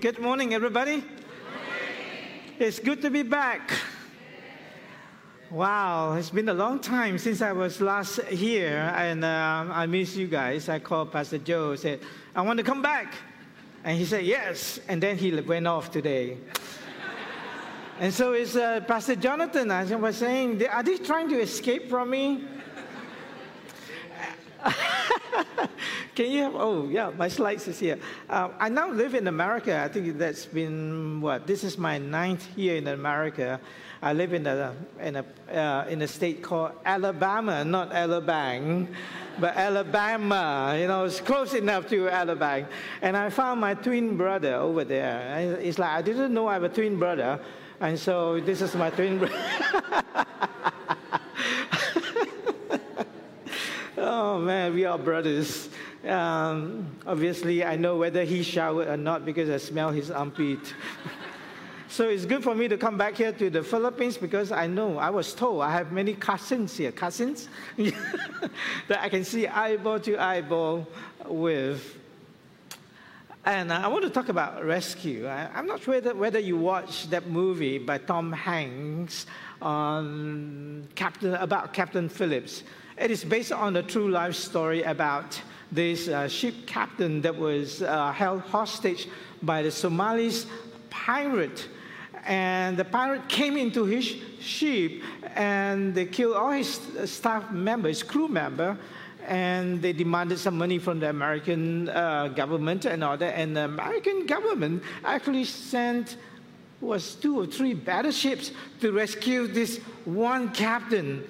Good morning, everybody. It's good to be back. Wow, it's been a long time since I was last here, and uh, I miss you guys. I called Pastor Joe, said, I want to come back. And he said, Yes. And then he went off today. and so it's uh, Pastor Jonathan. I was saying, Are they trying to escape from me? Can you have, oh, yeah, my slides is here. Uh, I now live in America. I think that's been, what, this is my ninth year in America. I live in a, in a, uh, in a state called Alabama, not Alabama, but Alabama. You know, it's close enough to Alabama. And I found my twin brother over there. It's like, I didn't know I have a twin brother. And so this is my twin brother. oh man, we are brothers. Um, obviously, I know whether he showered or not because I smell his armpit. so it's good for me to come back here to the Philippines because I know, I was told I have many cousins here, cousins, that I can see eyeball to eyeball with. And I want to talk about rescue. I, am not sure whether, whether you watched that movie by Tom Hanks on Captain, about Captain Phillips. It is based on a true life story about this uh, ship captain that was uh, held hostage by the Somalis pirate. And the pirate came into his ship and they killed all his staff members, crew member, and they demanded some money from the American uh, government and all that. And the American government actually sent was two or three battleships to rescue this one captain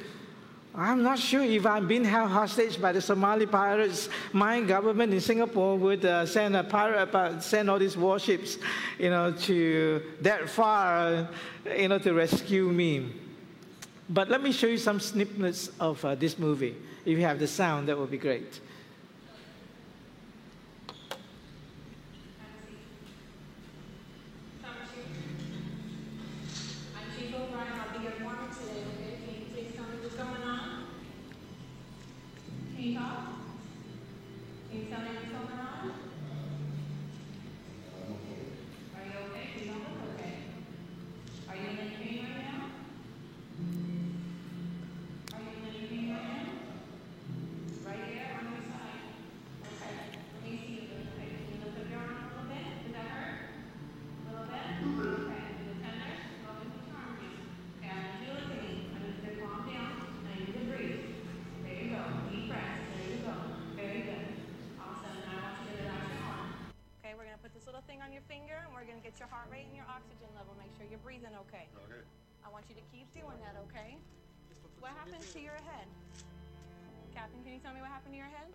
I'm not sure if I'm being held hostage by the Somali pirates. My government in Singapore would uh, send a pirate, uh, send all these warships, you know, to that far, you know, to rescue me. But let me show you some snippets of uh, this movie. If you have the sound, that would be great. You to keep doing that, okay? What happened to your head? Captain, can you tell me what happened to your head?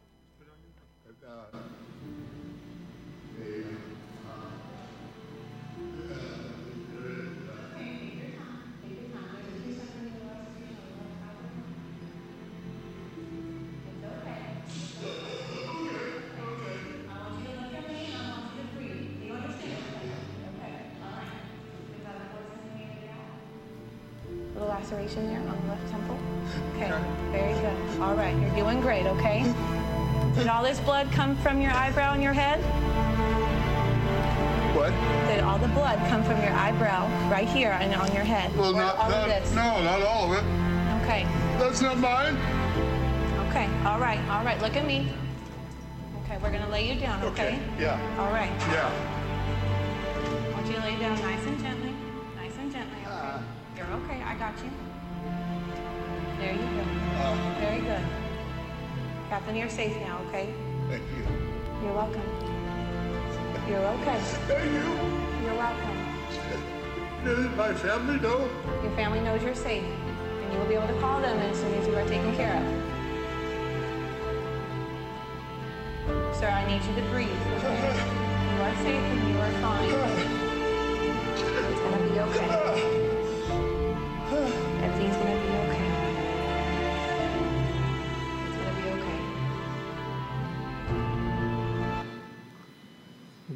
Uh, laceration there on the left temple? Okay, very good. All right, you're doing great, okay? Did all this blood come from your eyebrow and your head? What? Did all the blood come from your eyebrow right here and on your head? Well, not, all not, of this? no, not all of it. Okay. That's not mine. Okay, all right, all right, look at me. Okay, we're gonna lay you down, okay? okay. Yeah. All right. Yeah. I want you to lay down nice and Captain, you're safe now, okay? Thank you. You're welcome. You're okay. Thank you. You're welcome. Does my family know? Your family knows you're safe, and you will be able to call them as soon as you are taken care of. Sir, I need you to breathe, okay? You are safe and you are fine. It's gonna be okay.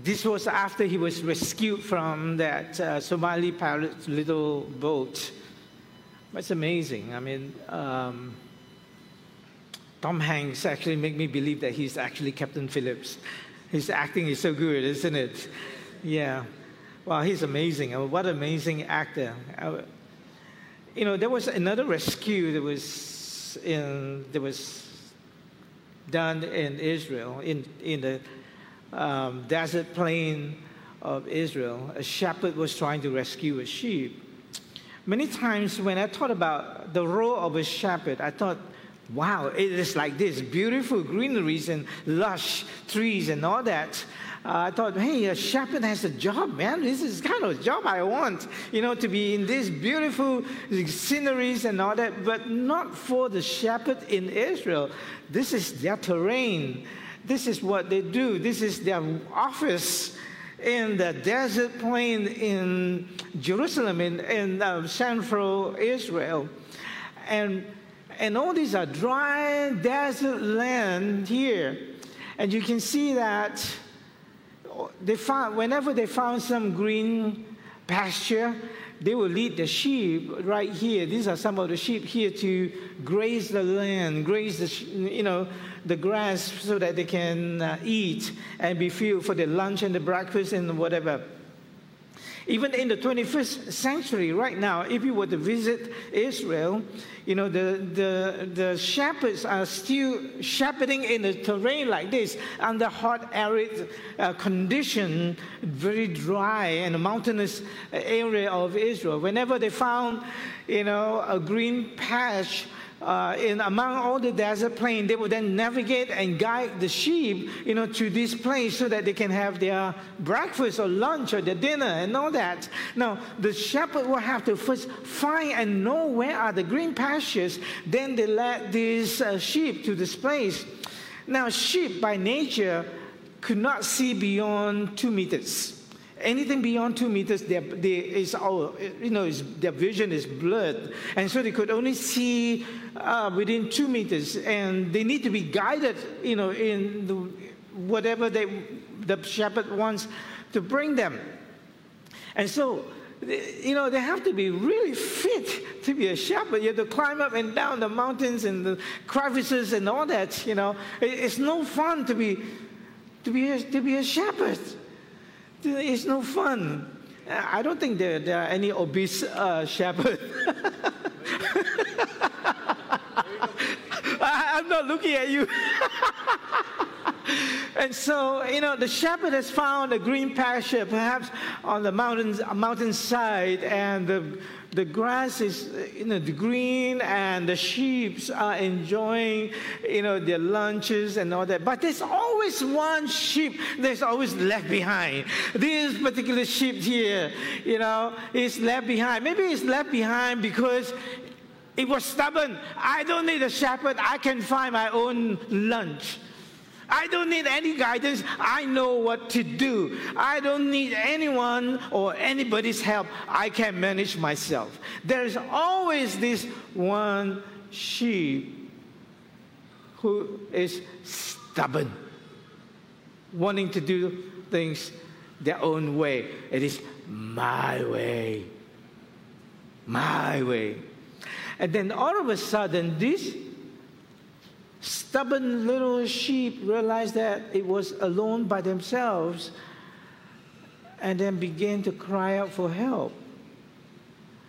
This was after he was rescued from that uh, Somali pilot's little boat. That's amazing. I mean, um, Tom Hanks actually made me believe that he's actually Captain Phillips. His acting is so good, isn't it? Yeah. Wow, he's amazing. Uh, What an amazing actor. Uh, You know, there was another rescue that was in that was done in Israel, in in the um, desert plain of Israel. A shepherd was trying to rescue a sheep. Many times when I thought about the role of a shepherd, I thought, wow, it is like this beautiful greeneries and lush trees and all that. Uh, I thought, hey, a shepherd has a job, man. This is kind of a job I want, you know, to be in these beautiful sceneries and all that, but not for the shepherd in Israel. This is their terrain. This is what they do. This is their office in the desert plain in Jerusalem, in, in uh, central Israel. And, and all these are dry desert land here. And you can see that they found, whenever they found some green pasture, they will lead the sheep right here. These are some of the sheep here to graze the land, graze the, you know, the grass so that they can uh, eat and be filled for the lunch and the breakfast and whatever. Even in the 21st century, right now, if you were to visit Israel, you know, the, the, the shepherds are still shepherding in the terrain like this, under hot, arid uh, condition, very dry and mountainous area of Israel. Whenever they found, you know, a green patch, uh, in among all the desert plain, they would then navigate and guide the sheep, you know, to this place so that they can have their breakfast or lunch or their dinner and all that. Now, the shepherd will have to first find and know where are the green pastures. Then they led these uh, sheep to this place. Now, sheep by nature could not see beyond two meters anything beyond two meters, their, they, is all, you know, their vision is blurred. And so they could only see uh, within two meters. And they need to be guided, you know, in the, whatever they, the shepherd wants to bring them. And so, you know, they have to be really fit to be a shepherd. You have to climb up and down the mountains and the crevices and all that, you know. It's no fun to be, to be, a, to be a shepherd. It's no fun. I don't think there, there are any obese uh, shepherds. I'm not looking at you. and so, you know, the shepherd has found a green pasture, perhaps on the mountains, mountainside, and the, the grass is, you know, green, and the sheep are enjoying, you know, their lunches and all that. But there's always one sheep that's always left behind. This particular sheep here, you know, is left behind. Maybe it's left behind because it was stubborn. I don't need a shepherd. I can find my own lunch. I don't need any guidance. I know what to do. I don't need anyone or anybody's help. I can manage myself. There's always this one sheep who is stubborn, wanting to do things their own way. It is my way. My way. And then all of a sudden, this stubborn little sheep realized that it was alone by themselves and then began to cry out for help.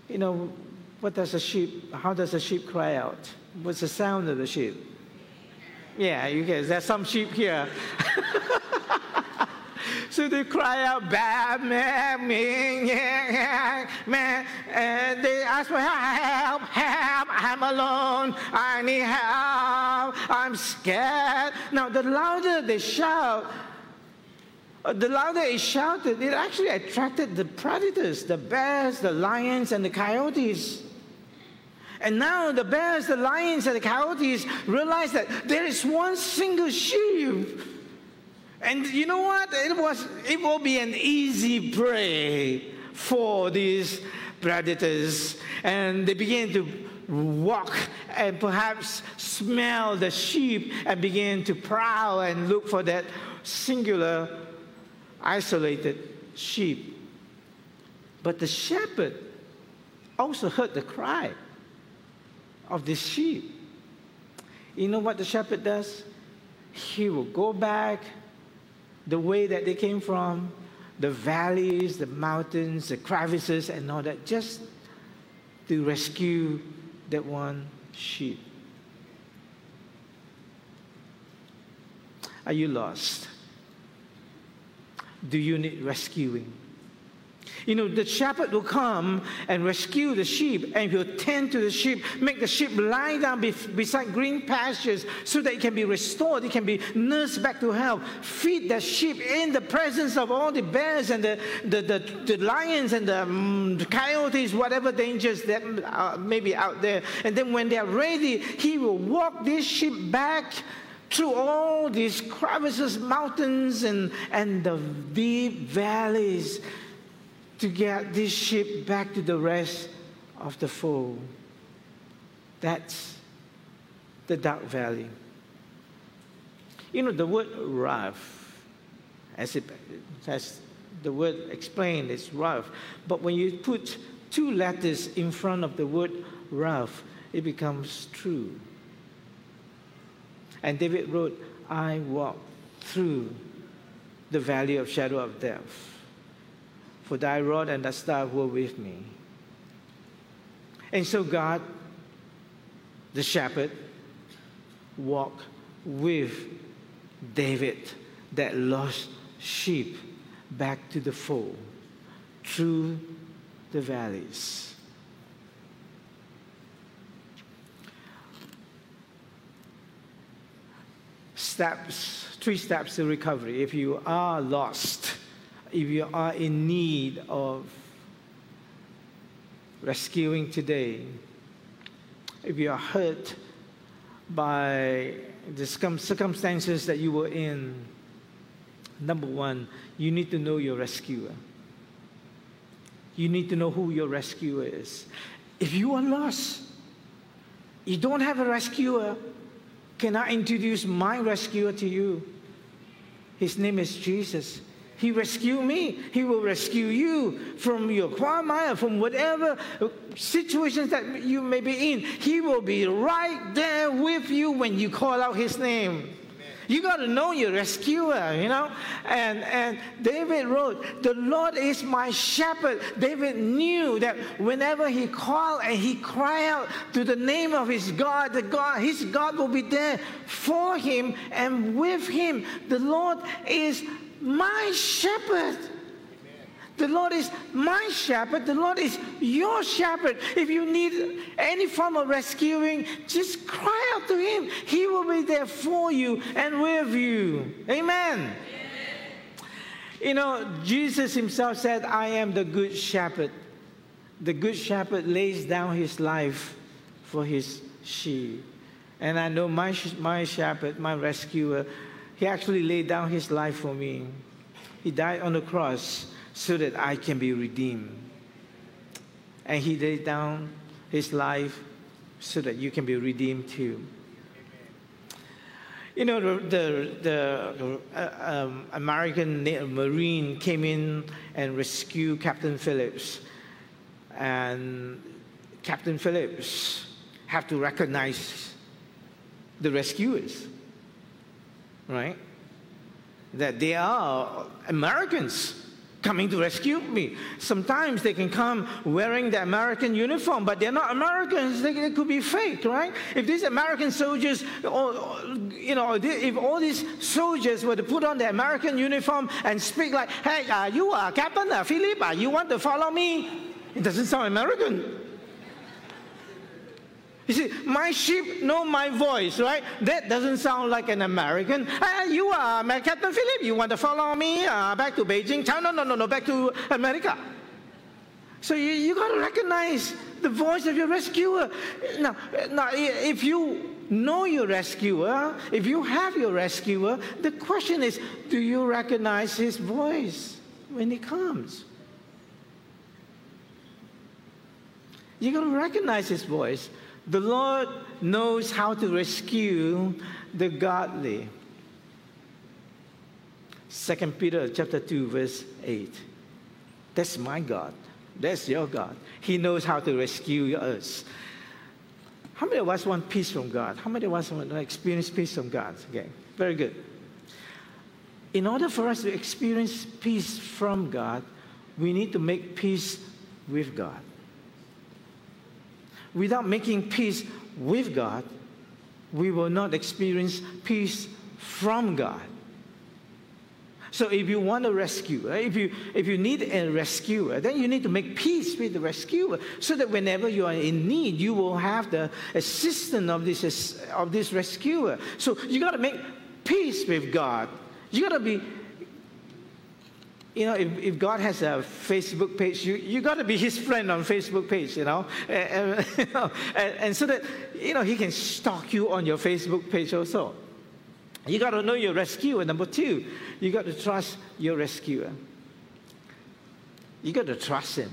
You know, what does a sheep, how does a sheep cry out? What's the sound of the sheep? Yeah, you guys, there's some sheep here. So they cry out, Batman, man, man!" and they ask for help, help, I'm alone, I need help, I'm scared. Now, the louder they shout, uh, the louder it shouted, it actually attracted the predators, the bears, the lions, and the coyotes. And now the bears, the lions, and the coyotes realize that there is one single sheep and you know what? It was it will be an easy prey for these predators. And they begin to walk and perhaps smell the sheep and begin to prowl and look for that singular isolated sheep. But the shepherd also heard the cry of the sheep. You know what the shepherd does? He will go back the way that they came from, the valleys, the mountains, the crevices, and all that, just to rescue that one sheep. Are you lost? Do you need rescuing? You know, the shepherd will come and rescue the sheep and he'll tend to the sheep, make the sheep lie down be- beside green pastures so that it can be restored, it can be nursed back to health. Feed the sheep in the presence of all the bears and the, the, the, the lions and the, um, the, coyotes, whatever dangers that uh, may be out there. And then when they're ready, he will walk these sheep back through all these crevices, mountains, and, and the deep valleys to get this sheep back to the rest of the fold. That's the dark valley. You know, the word rough, as, it, as the word explained, is rough. But when you put two letters in front of the word rough, it becomes true. And David wrote, I walk through the valley of shadow of death for thy rod and thy staff were with me. And so God, the shepherd, walked with David, that lost sheep, back to the fold through the valleys. Steps, three steps to recovery. If you are lost, if you are in need of rescuing today, if you are hurt by the circumstances that you were in, number one, you need to know your rescuer. You need to know who your rescuer is. If you are lost, you don't have a rescuer, can I introduce my rescuer to you? His name is Jesus. He rescued me. He will rescue you from your quagmire, from whatever situations that you may be in. He will be right there with you when you call out His name. You got to know your rescuer, you know? And, and David wrote, The Lord is my shepherd. David knew that whenever he called and he cried out to the name of his God, the God, his God will be there for him and with him. The Lord is my shepherd. The Lord is my shepherd. The Lord is your shepherd. If you need any form of rescuing, just cry out to Him. He will be there for you and with you. Amen. Amen. You know, Jesus Himself said, I am the good shepherd. The good shepherd lays down his life for his sheep. And I know my, my shepherd, my rescuer, he actually laid down his life for me. He died on the cross so that I can be redeemed. And he laid down his life so that you can be redeemed too. You know, the, the, the uh, um, American Marine came in and rescued Captain Phillips. And Captain Phillips have to recognize the rescuers right? That they are Americans coming to rescue me. Sometimes they can come wearing the American uniform, but they're not Americans. They, they could be fake, right? If these American soldiers, or, you know, if all these soldiers were to put on the American uniform and speak like, "Hey, uh, you are Captain uh, Philip, uh, you want to follow me?" It doesn't sound American. You see, my sheep know my voice, right? That doesn't sound like an American. Uh, you are Captain Philip. You want to follow me uh, back to Beijing? No, no, no, no, back to America. So you, you got to recognize the voice of your rescuer. Now, now, if you know your rescuer, if you have your rescuer, the question is, do you recognize his voice when he comes? You got to recognize his voice. The Lord knows how to rescue the godly. 2 Peter chapter 2 verse 8. That's my God. That's your God. He knows how to rescue us. How many of us want peace from God? How many of us want to experience peace from God? Okay, very good. in order for us to experience peace from God, we need to make peace with God. Without making peace with God, we will not experience peace from God. So if you want a rescuer, if you, if you need a rescuer, then you need to make peace with the rescuer so that whenever you are in need, you will have the assistance of this, of this rescuer. So you got to make peace with God. You got to be, you know, if, if God has a Facebook page, you, you got to be his friend on Facebook page, you know? And, and, and so that, you know, he can stalk you on your Facebook page also. You got to know your rescuer. Number two, you got to trust your rescuer. You got to trust him.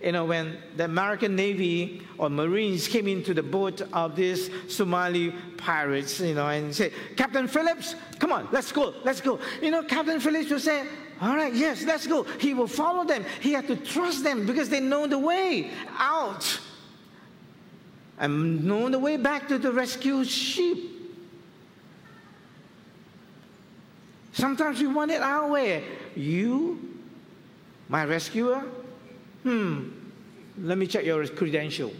You know, when the American Navy or Marines came into the boat of these Somali pirates, you know, and said, Captain Phillips, come on, let's go, let's go. You know, Captain Phillips will say, all right, yes, let's go. He will follow them. He had to trust them because they know the way out and know the way back to the rescued sheep. Sometimes we want it our way. You, my rescuer, hmm, let me check your credential.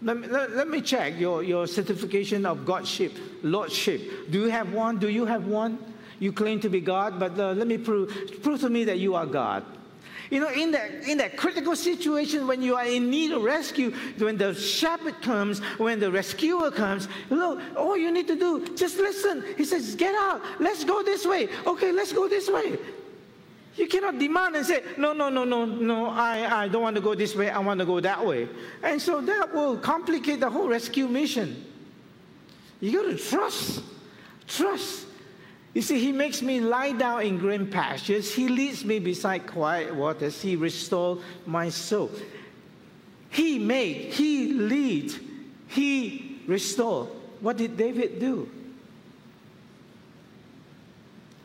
Let me, let, let me check your, your certification of Godship, Lordship. Do you have one? Do you have one? You claim to be God, but uh, let me prove, prove to me that you are God. You know, in that, in that critical situation when you are in need of rescue, when the shepherd comes, when the rescuer comes, look, all you need to do, just listen. He says, get out. Let's go this way. Okay, let's go this way. You cannot demand and say, no, no, no, no, no, I, I don't want to go this way. I want to go that way. And so that will complicate the whole rescue mission. You got to trust. Trust. You see, he makes me lie down in green pastures. He leads me beside quiet waters. He restores my soul. He made, he lead, he restore. What did David do?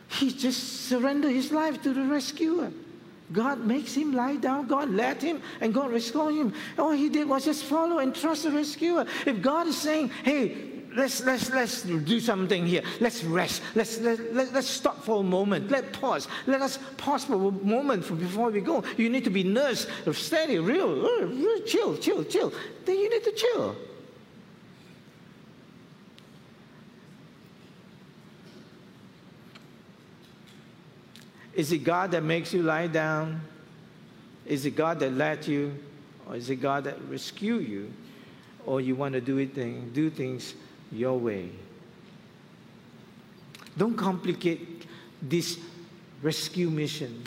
He just surrendered his life to the rescuer. God makes him lie down. God led him and God restored him. All he did was just follow and trust the rescuer. If God is saying, hey, let's, let's, let's do something here. Let's rest. Let's, let, let, let's stop for a moment. Let pause. Let us pause for a moment before we go. You need to be nursed, steady, real, chill, chill, chill. Then you need to chill. Is it God that makes you lie down? Is it God that led you? Or is it God that rescue you? Or you want to do, it thing, do things your way. Don't complicate this rescue mission.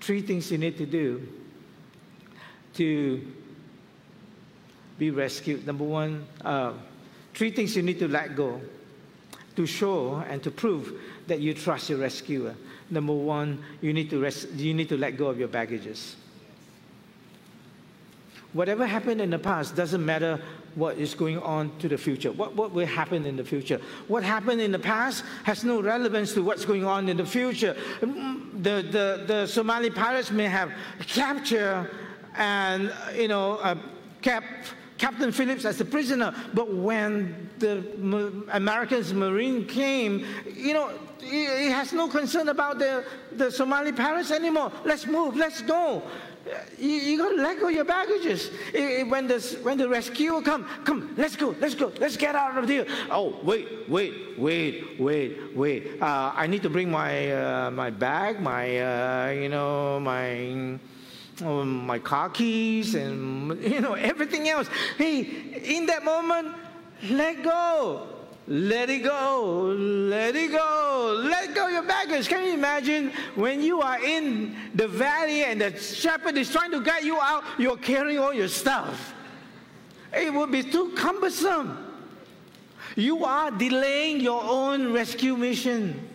Three things you need to do to be rescued. Number one, uh, three things you need to let go to show and to prove that you trust your rescuer. Number one, you need to, res- you need to let go of your baggages. Whatever happened in the past doesn't matter what is going on to the future, what, what will happen in the future. What happened in the past has no relevance to what's going on in the future. The, the, the Somali pirates may have captured and, you know, uh, kept Captain Phillips as a prisoner, but when the Americans Marine came, you know, he, he has no concern about the, the Somali pirates anymore. Let's move, let's go. You, you got to let go your baggages. When the, when the rescuer come, come, let's go, let's go, let's get out of here. Oh, wait, wait, wait, wait, wait. Uh, I need to bring my, uh, my bag, my, uh, you know, my, um, my car keys and, you know, everything else. Hey, in that moment, let go. Let it go. Let it go. Let go your baggage. Can you imagine when you are in the valley and the shepherd is trying to get you out, you're carrying all your stuff? It would be too cumbersome. You are delaying your own rescue mission.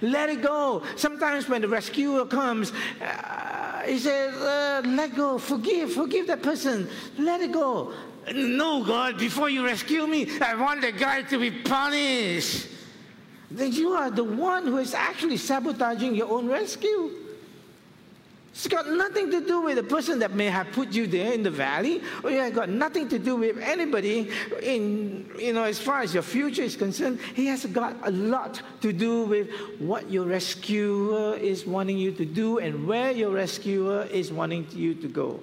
Let it go. Sometimes when the rescuer comes, uh, he says, uh, let go, forgive, forgive that person. Let it go. No, God, before you rescue me, I want the guy to be punished. Then you are the one who is actually sabotaging your own rescue. It's got nothing to do with the person that may have put you there in the valley, or it has got nothing to do with anybody in, you know, as far as your future is concerned. He has got a lot to do with what your rescuer is wanting you to do and where your rescuer is wanting you to go.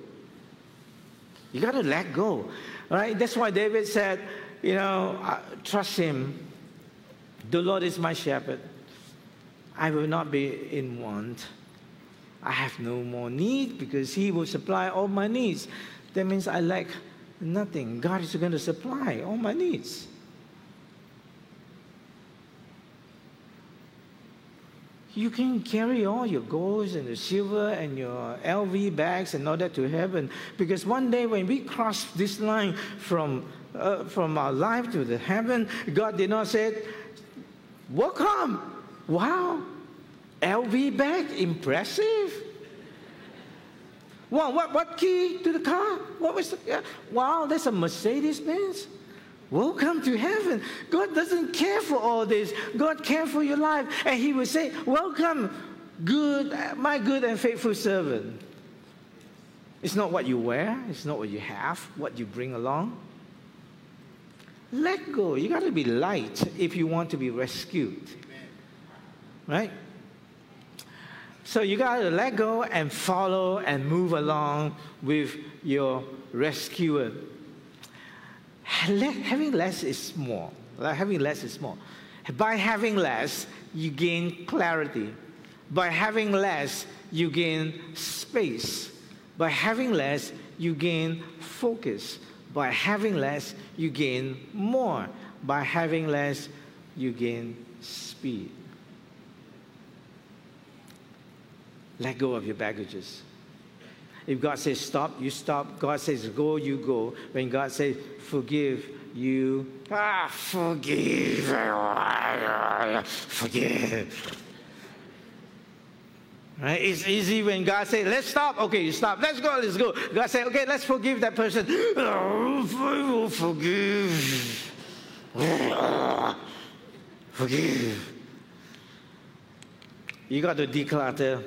You got to let go, right? That's why David said, you know, trust him. The Lord is my shepherd. I will not be in want. I have no more need because He will supply all my needs. That means I lack nothing. God is going to supply all my needs. You can carry all your golds and the silver and your LV bags and all that to heaven because one day when we cross this line from, uh, from our life to the heaven, God did not say, Welcome. Wow, LV bag, impressive. Wow, what, what key to the car? What was the, uh, wow, that's a Mercedes Benz. Welcome to heaven. God doesn't care for all this. God cares for your life. And He will say, Welcome, good, my good and faithful servant. It's not what you wear, it's not what you have, what you bring along. Let go. You got to be light if you want to be rescued. Right? So you got to let go and follow and move along with your rescuer. Having less is more. Having less is more. By having less, you gain clarity. By having less, you gain space. By having less, you gain focus. By having less, you gain more. By having less, you gain speed. Let go of your baggages. If God says stop, you stop. God says go, you go. When God says forgive, you ah forgive, forgive. Right? It's easy when God says, let's stop. Okay, you stop. Let's go, let's go. God says, okay, let's forgive that person. Forgive. Forgive. You got to declutter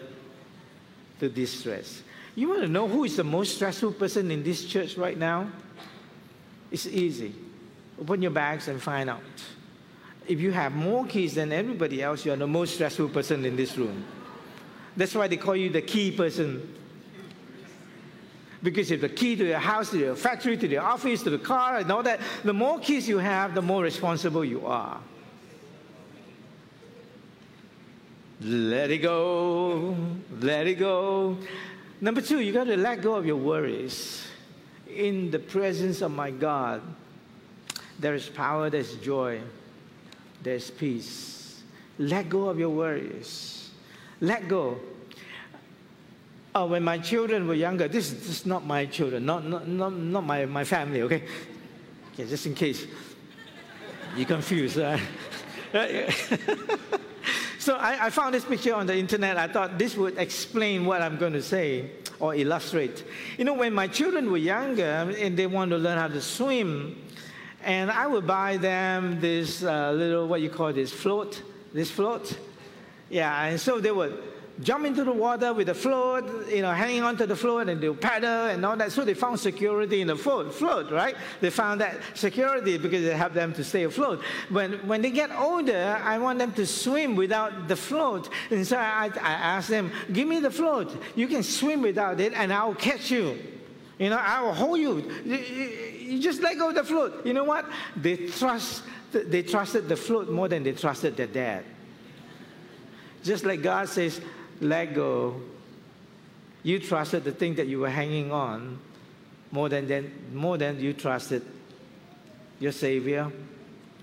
the distress. You want to know who is the most stressful person in this church right now? It's easy. Open your bags and find out. If you have more keys than everybody else, you are the most stressful person in this room. That's why they call you the key person. Because if the key to your house, to your factory, to your office, to the car, and all that, the more keys you have, the more responsible you are. Let it go. Let it go. Number two, you got to let go of your worries. In the presence of my God, there is power, there's joy, there's peace. Let go of your worries. Let go. Oh, when my children were younger, this, this is not my children, not, not, not, not my, my family, okay? Okay, just in case you're confused. Uh, So I, I, found this picture on the internet. I thought this would explain what I'm going to say or illustrate. You know, when my children were younger and they wanted to learn how to swim, and I would buy them this uh, little, what you call this, float, this float. Yeah, and so they would jump into the water with the float, you know, hanging onto the float and they'll paddle and all that. So they found security in the float, float, right? They found that security because it helped them to stay afloat. When, when they get older, I want them to swim without the float. And so I, I asked them, give me the float. You can swim without it and I'll catch you. You know, I will hold you. You, you just let go of the float. You know what? They trust, they trusted the float more than they trusted their dad. Just like God says, let go. You trusted the thing that you were hanging on more than, than, more than you trusted your Savior,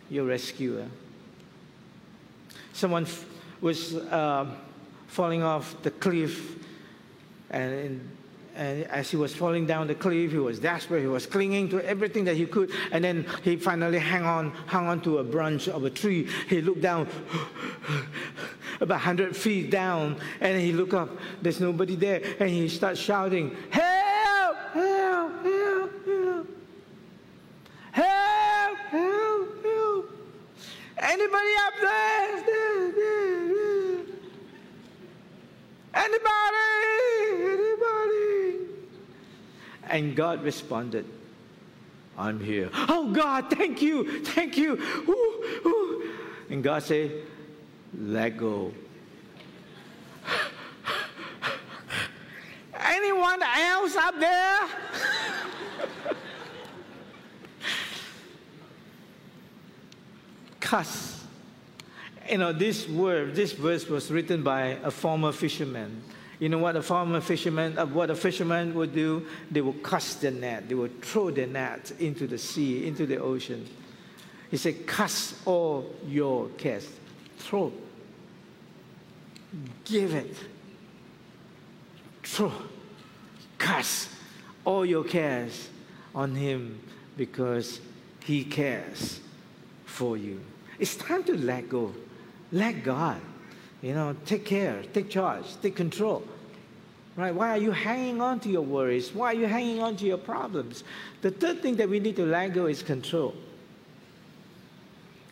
your rescuer. Someone was uh, falling off the cliff, and, and as he was falling down the cliff, he was desperate. He was clinging to everything that he could, and then he finally hung on, hung on to a branch of a tree. He looked down about 100 feet down, and he looked up. There's nobody there, and he starts shouting, "Help! Help! Help! Help! Help! Help! Help! Anybody up there? And God responded, I'm here. Oh, God, thank you, thank you. Ooh, ooh. And God said, let go. Anyone else up there? Cuss. You know, this word, this verse was written by a former fisherman. You know what a farmer fisherman, uh, what a fisherman would do? They would cast the net. They would throw the net into the sea, into the ocean. He said, cast all your cares. Throw. Give it. Throw. Cast all your cares on him because he cares for you. It's time to let go. Let God, you know, take care, take charge, take control. Right? Why are you hanging on to your worries? Why are you hanging on to your problems? The third thing that we need to let go is control.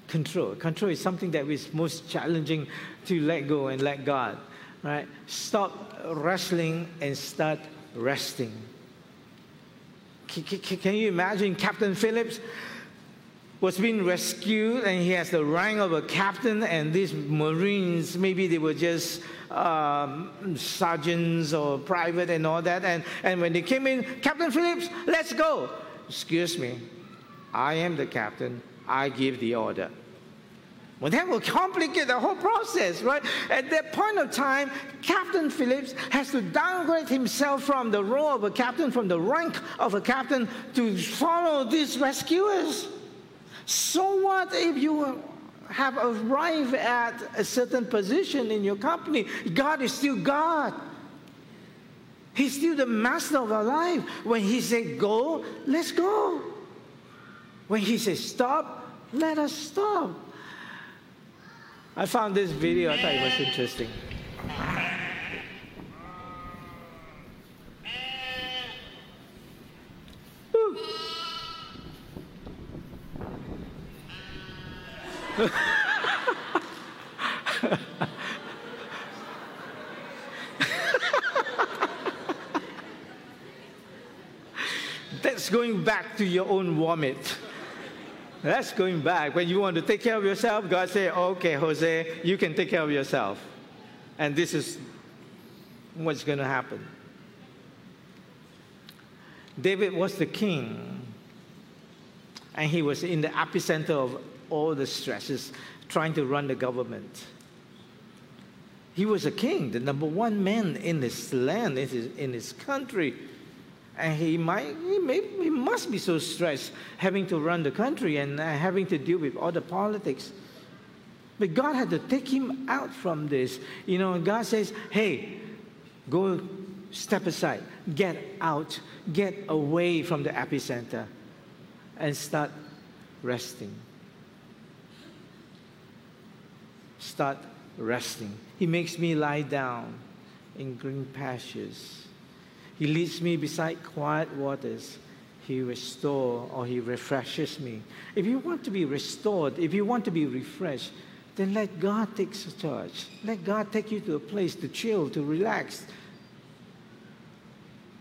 Control. Control is something that is most challenging to let go and let God. Right? Stop wrestling and start resting. Can you imagine Captain Phillips? Was being rescued and he has the rank of a captain and these marines maybe they were just um, sergeants or private and all that and, and when they came in captain phillips let's go excuse me i am the captain i give the order well, that will complicate the whole process, right? At that point of time, Captain Phillips has to downgrade himself from the role of a captain, from the rank of a captain, to follow these rescuers. So what if you have arrived at a certain position in your company? God is still God. He's still the master of our life. When He said go, let's go. When He says stop, let us stop. I found this video, I thought it was interesting. That's going back to your own vomit. That's going back. When you want to take care of yourself, God say, okay, Jose, you can take care of yourself. And this is what's going to happen. David was the king, and he was in the epicenter of all the stresses trying to run the government. He was a king, the number one man in his land, in his, in his country. And he, might, he, may, he must be so stressed having to run the country and uh, having to deal with all the politics. But God had to take him out from this. You know, God says, hey, go step aside, get out, get away from the epicenter, and start resting. Start resting. He makes me lie down in green pastures. He leads me beside quiet waters. He restores or He refreshes me. If you want to be restored, if you want to be refreshed, then let God take charge. Let God take you to a place to chill, to relax,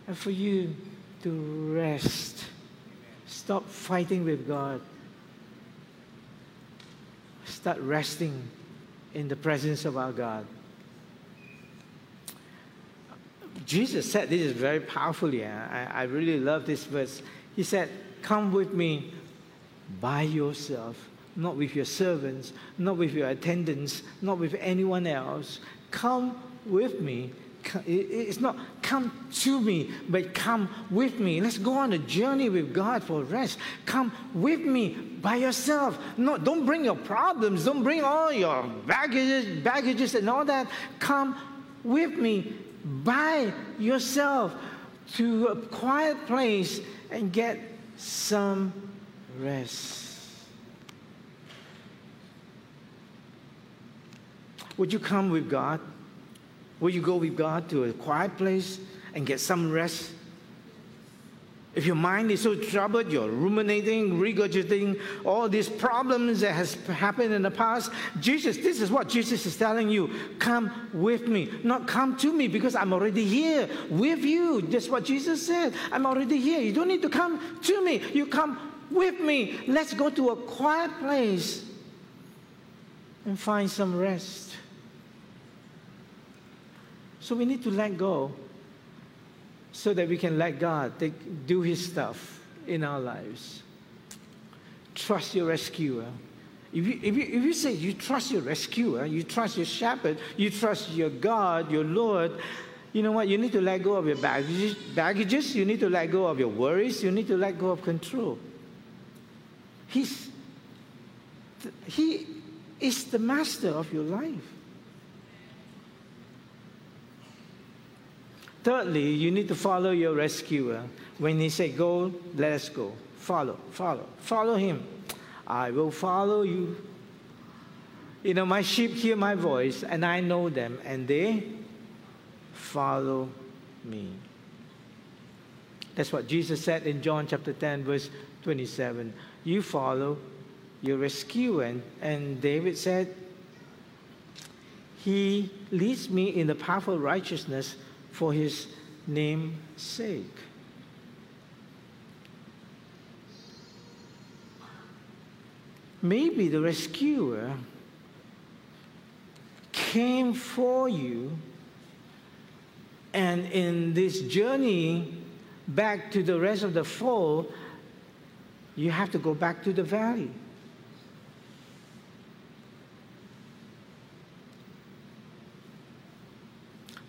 and for you to rest. Stop fighting with God. Start resting in the presence of our God. Jesus said this is very powerfully. I, I really love this verse. He said, Come with me by yourself, not with your servants, not with your attendants, not with anyone else. Come with me it's not come to me, but come with me. Let's go on a journey with God for rest. Come with me by yourself. No, don't bring your problems. Don't bring all your baggages, baggages and all that. Come with me by yourself to a quiet place and get some rest. Would you come with God? Will you go with God to a quiet place and get some rest? If your mind is so troubled, you're ruminating, regurgitating all these problems that has happened in the past, Jesus, this is what Jesus is telling you. Come with me. Not come to me because I'm already here with you. That's what Jesus said. I'm already here. You don't need to come to me. You come with me. Let's go to a quiet place and find some rest. So we need to let go so that we can let God take, do His stuff in our lives. Trust your rescuer. If you, if, you, if you say you trust your rescuer, you trust your shepherd, you trust your God, your Lord, you know what? You need to let go of your baggages, baggages. You need to let go of your worries. You need to let go of control. He's, he is the master of your life. Thirdly, you need to follow your rescuer. When he say go, let us go. Follow, follow, follow him. I will follow you. You know, my sheep hear my voice, and I know them, and they follow me. That's what Jesus said in John chapter 10, verse 27. You follow your rescuer. And, and David said, He leads me in the path of righteousness for his name's sake. Maybe the rescuer came for you, and in this journey back to the rest of the fold, you have to go back to the valley.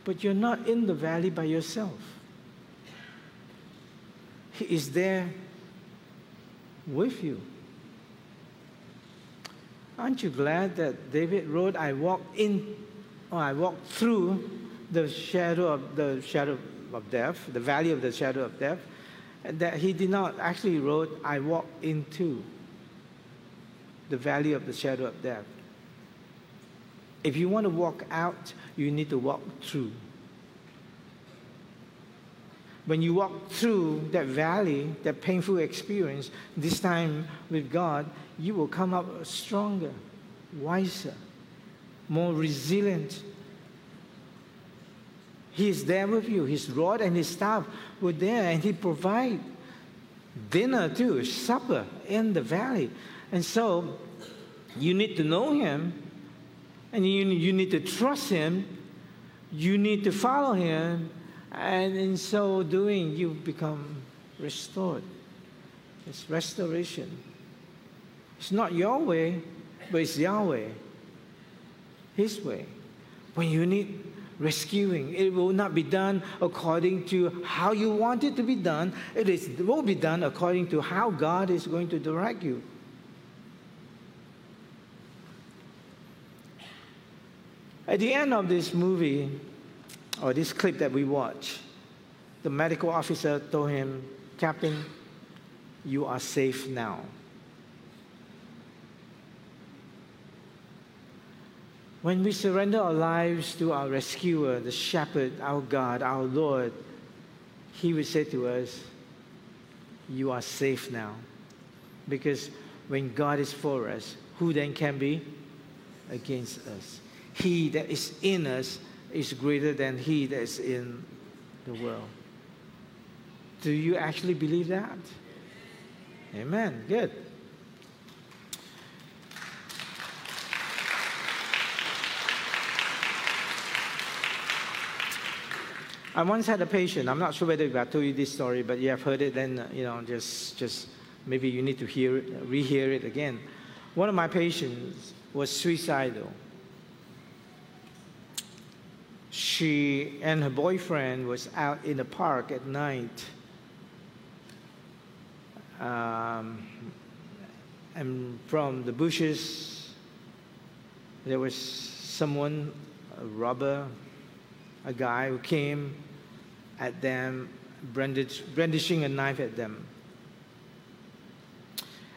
But you're not in the valley by yourself. He is there with you. Aren't you glad that David wrote, I walked in, or I walked through the shadow of the shadow of death, the valley of the shadow of death, that he did not actually wrote, I walked into the valley of the shadow of death. If you want to walk out, you need to walk through. When you walk through that valley, that painful experience, this time with God, you will come up stronger, wiser, more resilient. He is there with you. His rod and his staff were there, and he provide dinner too, supper in the valley. And so you need to know him and you, you need to trust Him, you need to follow Him, and in so doing, you become restored. It's restoration. It's not your way, but it's Yahweh, His way. When you need rescuing, it will not be done according to how you want it to be done. It, is, it will be done according to how God is going to direct you. At the end of this movie, or this clip that we watch, the medical officer told him, Captain, you are safe now. When we surrender our lives to our rescuer, the shepherd, our God, our Lord, he would say to us, You are safe now. Because when God is for us, who then can be against us? He that is in us is greater than he that is in the world. Do you actually believe that? Amen. Good. I once had a patient. I'm not sure whether I told you this story, but you have heard it. Then you know, just just maybe you need to hear it, rehear it again. One of my patients was suicidal she and her boyfriend was out in the park at night. Um, and from the bushes there was someone a robber a guy who came at them brandishing a knife at them.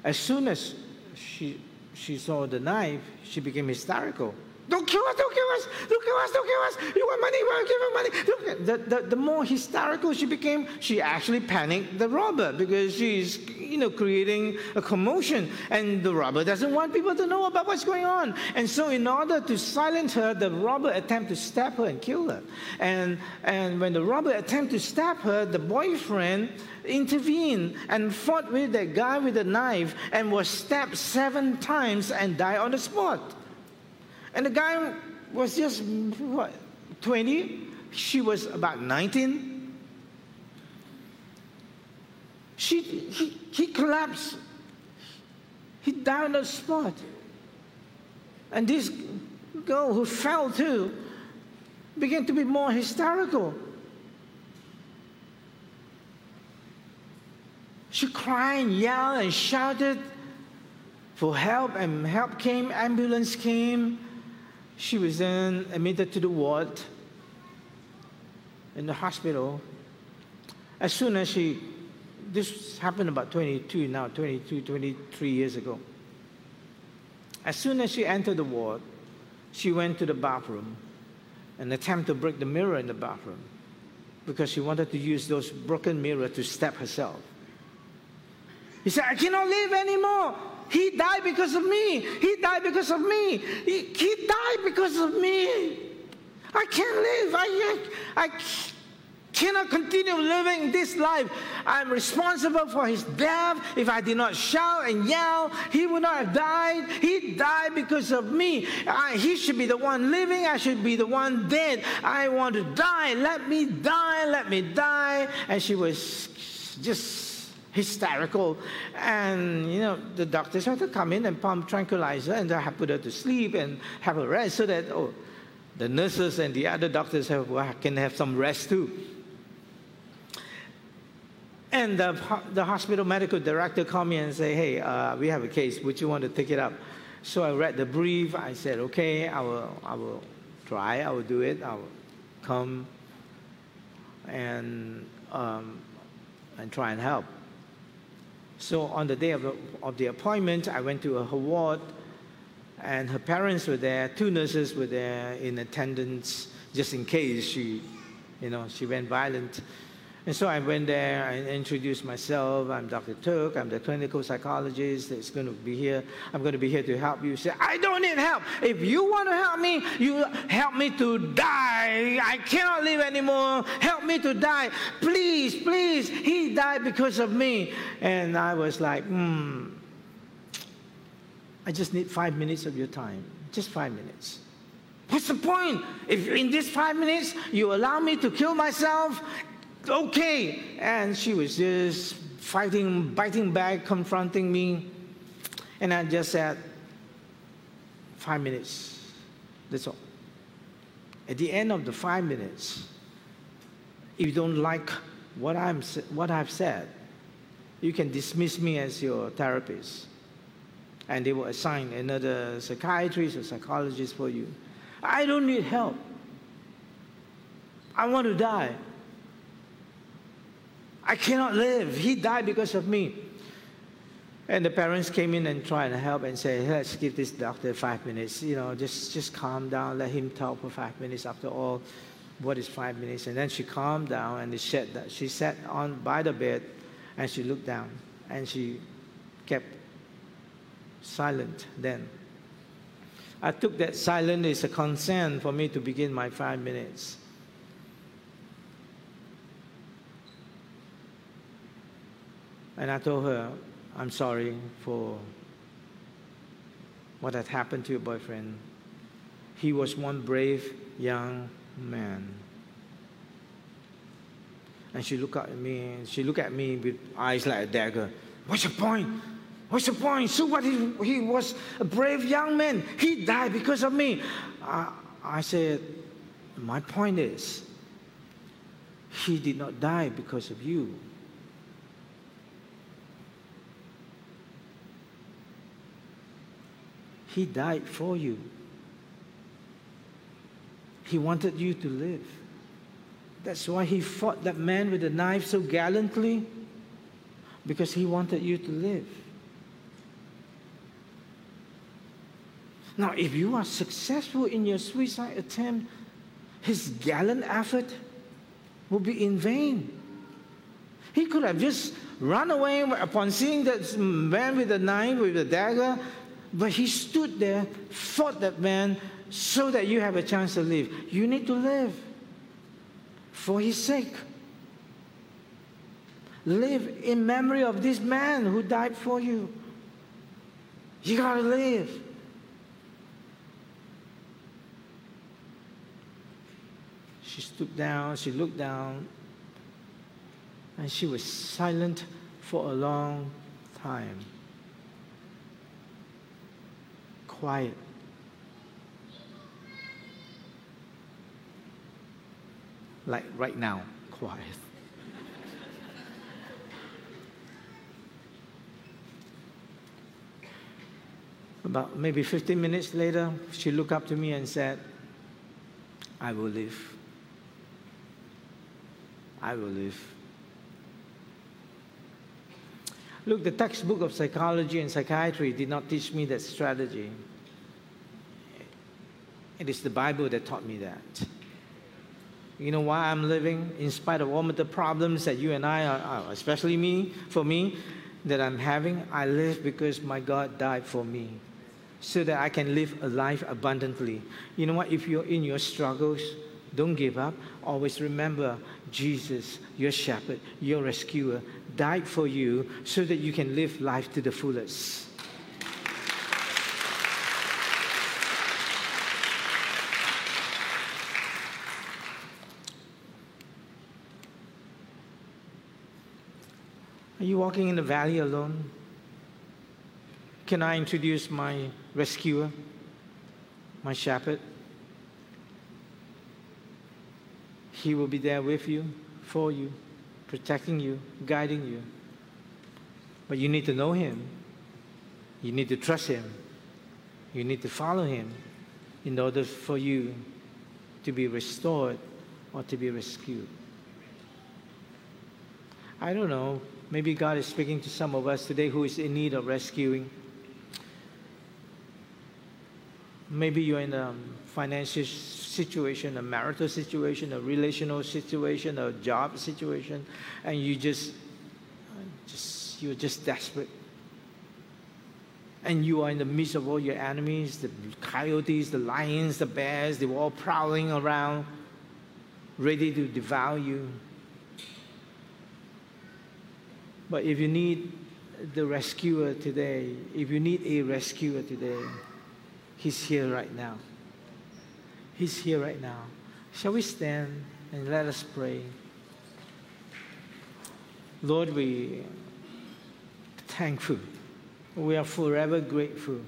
As soon as she, she saw the knife she became hysterical Don't kill us, don't kill us, don't kill us, don't kill us. You want money, well, give her money. The, the, the more hysterical she became, she actually panicked the robber because she's, you know, creating a commotion. And the robber doesn't want people to know about what's going on. And so in order to silence her, the robber attempted to stab her and kill her. And, and when the robber attempted to stab her, the boyfriend intervened and fought with that guy with a knife and was stabbed seven times and died on the spot. And the guy was just, what, 20? She was about 19. She, he, he collapsed. He died on the spot. And this girl who fell too began to be more hysterical. She cried and yelled and shouted for help, and help came, ambulance came. She was then admitted to the ward in the hospital. As soon as she, this happened about 22 now, 22, 23 years ago. As soon as she entered the ward, she went to the bathroom and attempted to break the mirror in the bathroom because she wanted to use those broken mirror to stab herself. He said, I cannot live anymore. He died because of me. He died because of me. He, he died because of me. I can't live. I, I, I cannot continue living this life. I'm responsible for his death. If I did not shout and yell, he would not have died. He died because of me. I, he should be the one living. I should be the one dead. I want to die. Let me die. Let me die. And she was just hysterical. And, you know, the doctors had to come in and pump tranquilizer and have put her to sleep and have a rest so that, oh, the nurses and the other doctors have, can have some rest too. And the, the hospital medical director called me and said, hey, uh, we have a case. Would you want to take it up? So I read the brief. I said, okay, I will, I will try. I will do it. I will come and, um, and try and help. So on the day of the, of the appointment, I went to her ward, and her parents were there. Two nurses were there in attendance, just in case she, you know, she went violent. And so I went there and introduced myself. I'm Dr. Toke. I'm the clinical psychologist that's going to be here. I'm going to be here to help you. Say, I don't need help. If you want to help me, you help me to die. I cannot live anymore. Help me to die. Please, please. He died because of me. And I was like, hmm, I just need five minutes of your time. Just five minutes. What's the point? If in this five minutes you allow me to kill myself, okay. And she was just fighting, biting back, confronting me. And I just said, five minutes. That's all. At the end of the five minutes, if you don't like what, I'm, what I've said, you can dismiss me as your therapist. And they will assign another psychiatrist or psychologist for you. I don't need help. I want to die. I cannot live. He died because of me. And the parents came in and tried to help and say, let's give this doctor five minutes. You know, just, just calm down, let him talk for five minutes. After all, what is five minutes? And then she calmed down and she sat, she sat on by the bed and she looked down and she kept silent then. I took that silence as a consent for me to begin my five minutes. And I told her, I'm sorry for what had happened to your boyfriend. He was one brave young man. And she looked at me, she looked at me with eyes like a dagger. What's the point? What's the point? So what? He, he was a brave young man. He died because of me. I, I said, my point is, he did not die because of you. He died for you. He wanted you to live. That's why he fought that man with the knife so gallantly, because he wanted you to live. Now, if you are successful in your suicide attempt, his gallant effort will be in vain. He could have just run away upon seeing that man with the knife, with the dagger, but he stood there, fought that man, so that you have a chance to live. You need to live for his sake. Live in memory of this man who died for you. You gotta live. She stooped down, she looked down, and she was silent for a long time. Quiet. Like right now, quiet. About maybe 15 minutes later, she looked up to me and said, I will live. I will live. Look, the textbook of psychology and psychiatry did not teach me that strategy. It is the Bible that taught me that. You know why I'm living in spite of all of the problems that you and I are, especially me, for me, that I'm having? I live because my God died for me so that I can live a life abundantly. You know what? If you're in your struggles, don't give up. Always remember Jesus, your shepherd, your rescuer, died for you so that you can live life to the fullest. Are you walking in the valley alone? Can I introduce my rescuer, my shepherd? He will be there with you, for you, protecting you, guiding you. But you need to know Him. You need to trust Him. You need to follow Him in order for you to be restored or to be rescued. I don't know. Maybe God is speaking to some of us today who is in need of rescuing. Maybe you're in a financial situation, a marital situation, a relational situation, a job situation, and you just, just you're just desperate. And you are in the midst of all your enemies, the coyotes, the lions, the bears, they were all prowling around, ready to devour you. But if you need the rescuer today, if you need a rescuer today, He's here right now. He's here right now. Shall we stand and let us pray? Lord, we thankful. We are forever grateful,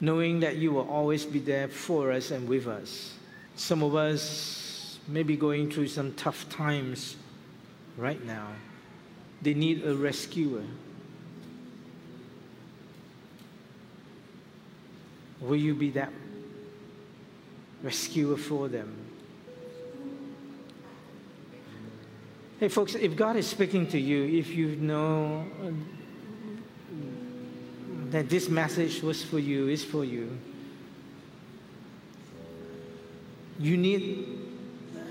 knowing that you will always be there for us and with us. Some of us may be going through some tough times right now. They need a rescuer. Will you be that rescuer for them? Hey, folks, if God is speaking to you, if you know uh, that this message was for you, is for you, you need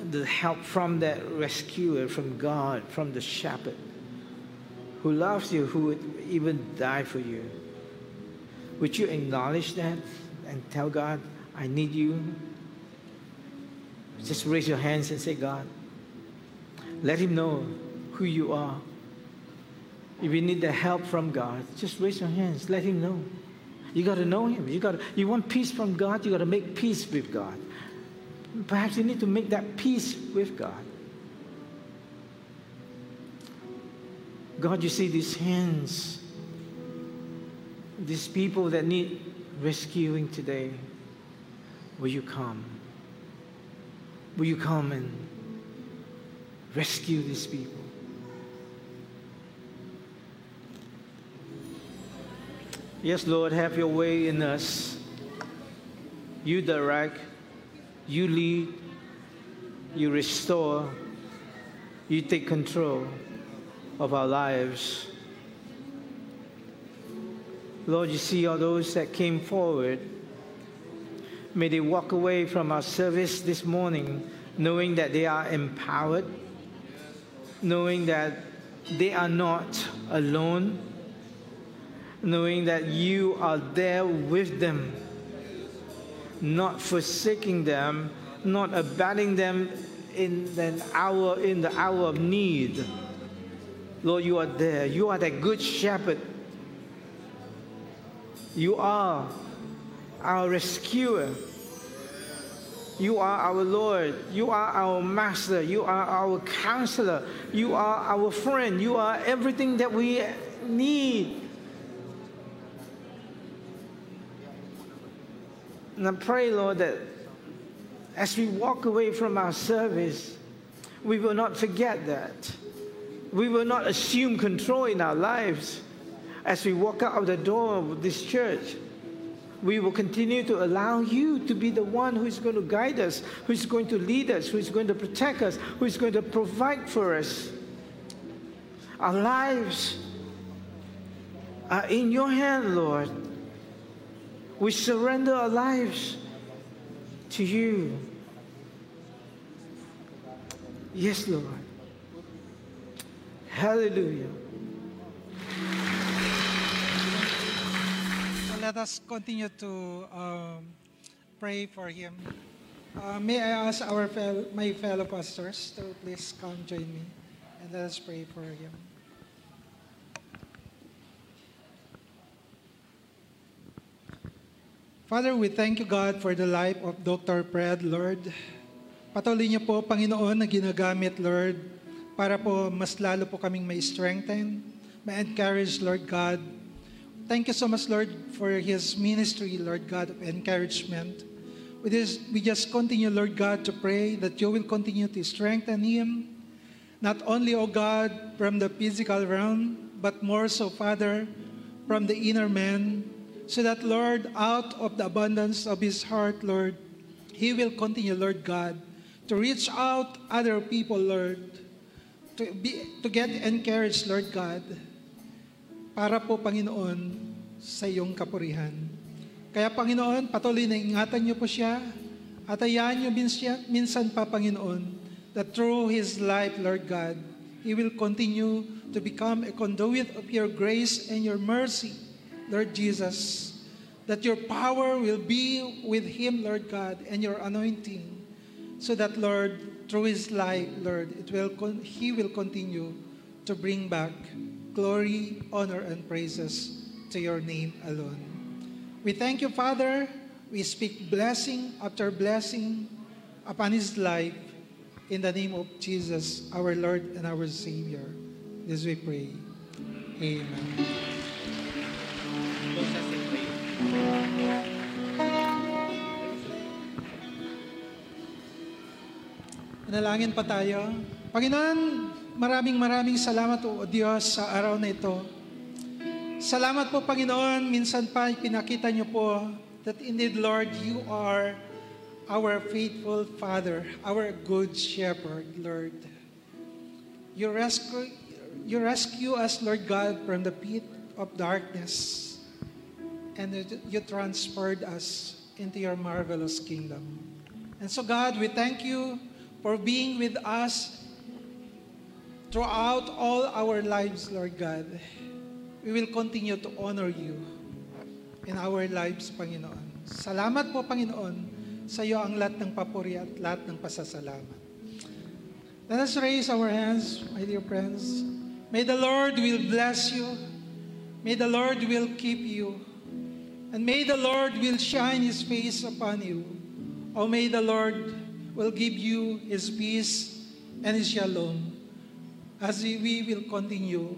the help from that rescuer, from God, from the shepherd who loves you, who would even die for you. Would you acknowledge that? and tell God, I need you. Just raise your hands and say, God, let Him know who you are. If you need the help from God, just raise your hands. Let Him know. You got to know Him. You got you want peace from God. You got to make peace with God. Perhaps you need to make that peace with God. God, you see these hands, these people that need rescuing today, will you come? Will you come and rescue these people? Yes, Lord, have your way in us. You direct, you lead, you restore, you take control of our lives. Lord, you see all those that came forward May they walk away from our service this morning knowing that they are empowered, knowing that they are not alone, knowing that you are there with them, not forsaking them, not abandoning them in an hour in the hour of need. Lord, you are there. You are that good shepherd. You are our rescuer. You are our Lord. You are our master. You are our counselor. You are our friend. You are everything that we need. And I pray, Lord, that as we walk away from our service, we will not forget that. We will not assume control in our lives as we walk out of the door of this church. We will continue to allow you to be the one who is going to guide us, who is going to lead us, who is going to protect us, who is going to provide for us. Our lives are in your hand, Lord. We surrender our lives to you. Yes, Lord. Hallelujah. So let us continue to um, pray for him. Uh, may I ask our my fellow pastors to please come join me and let us pray for him. Father, we thank you, God, for the life of Dr. Fred, Lord. Patuloy niyo po, Panginoon, na ginagamit, Lord, para po mas lalo po kaming may strengthen, may encourage, Lord God. Thank you so much, Lord, for his ministry, Lord God, of encouragement. We just, we just continue, Lord God, to pray that you will continue to strengthen him, not only, O God, from the physical realm, but more so, Father, from the inner man, so that, Lord, out of the abundance of his heart, Lord, he will continue, Lord God, to reach out other people, Lord, to, be, to get encouraged, Lord God, para po, Panginoon, sa iyong kapurihan. Kaya, Panginoon, patuloy na ingatan niyo po siya at hayaan niyo minsan, minsan pa, Panginoon, that through his life, Lord God, he will continue to become a conduit of your grace and your mercy, Lord Jesus, that your power will be with him, Lord God, and your anointing, so that, Lord, through his life, Lord, it will he will continue to bring back glory, honor, and praises to your name alone. We thank you, Father. We speak blessing after blessing upon his life in the name of Jesus, our Lord and our Savior. This we pray. Amen. Manalangin pa tayo. Panginoon, maraming maraming salamat o Diyos sa araw na ito. Salamat po Panginoon, minsan pa pinakita niyo po that indeed Lord, you are our faithful Father, our good shepherd, Lord. You rescue, you rescue us, Lord God, from the pit of darkness and you transferred us into your marvelous kingdom. And so God, we thank you for being with us throughout all our lives, Lord God. We will continue to honor you in our lives, Panginoon. Salamat po, Panginoon, sa iyo ang lahat ng papuri at lahat ng pasasalamat. Let us raise our hands, my dear friends. May the Lord will bless you. May the Lord will keep you. And may the Lord will shine His face upon you. Or may the Lord will give you His peace and His shalom as we will continue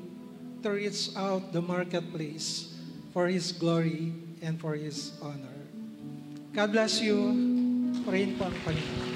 to reach out the marketplace for His glory and for His honor. God bless you. Pray po ang Panginoon.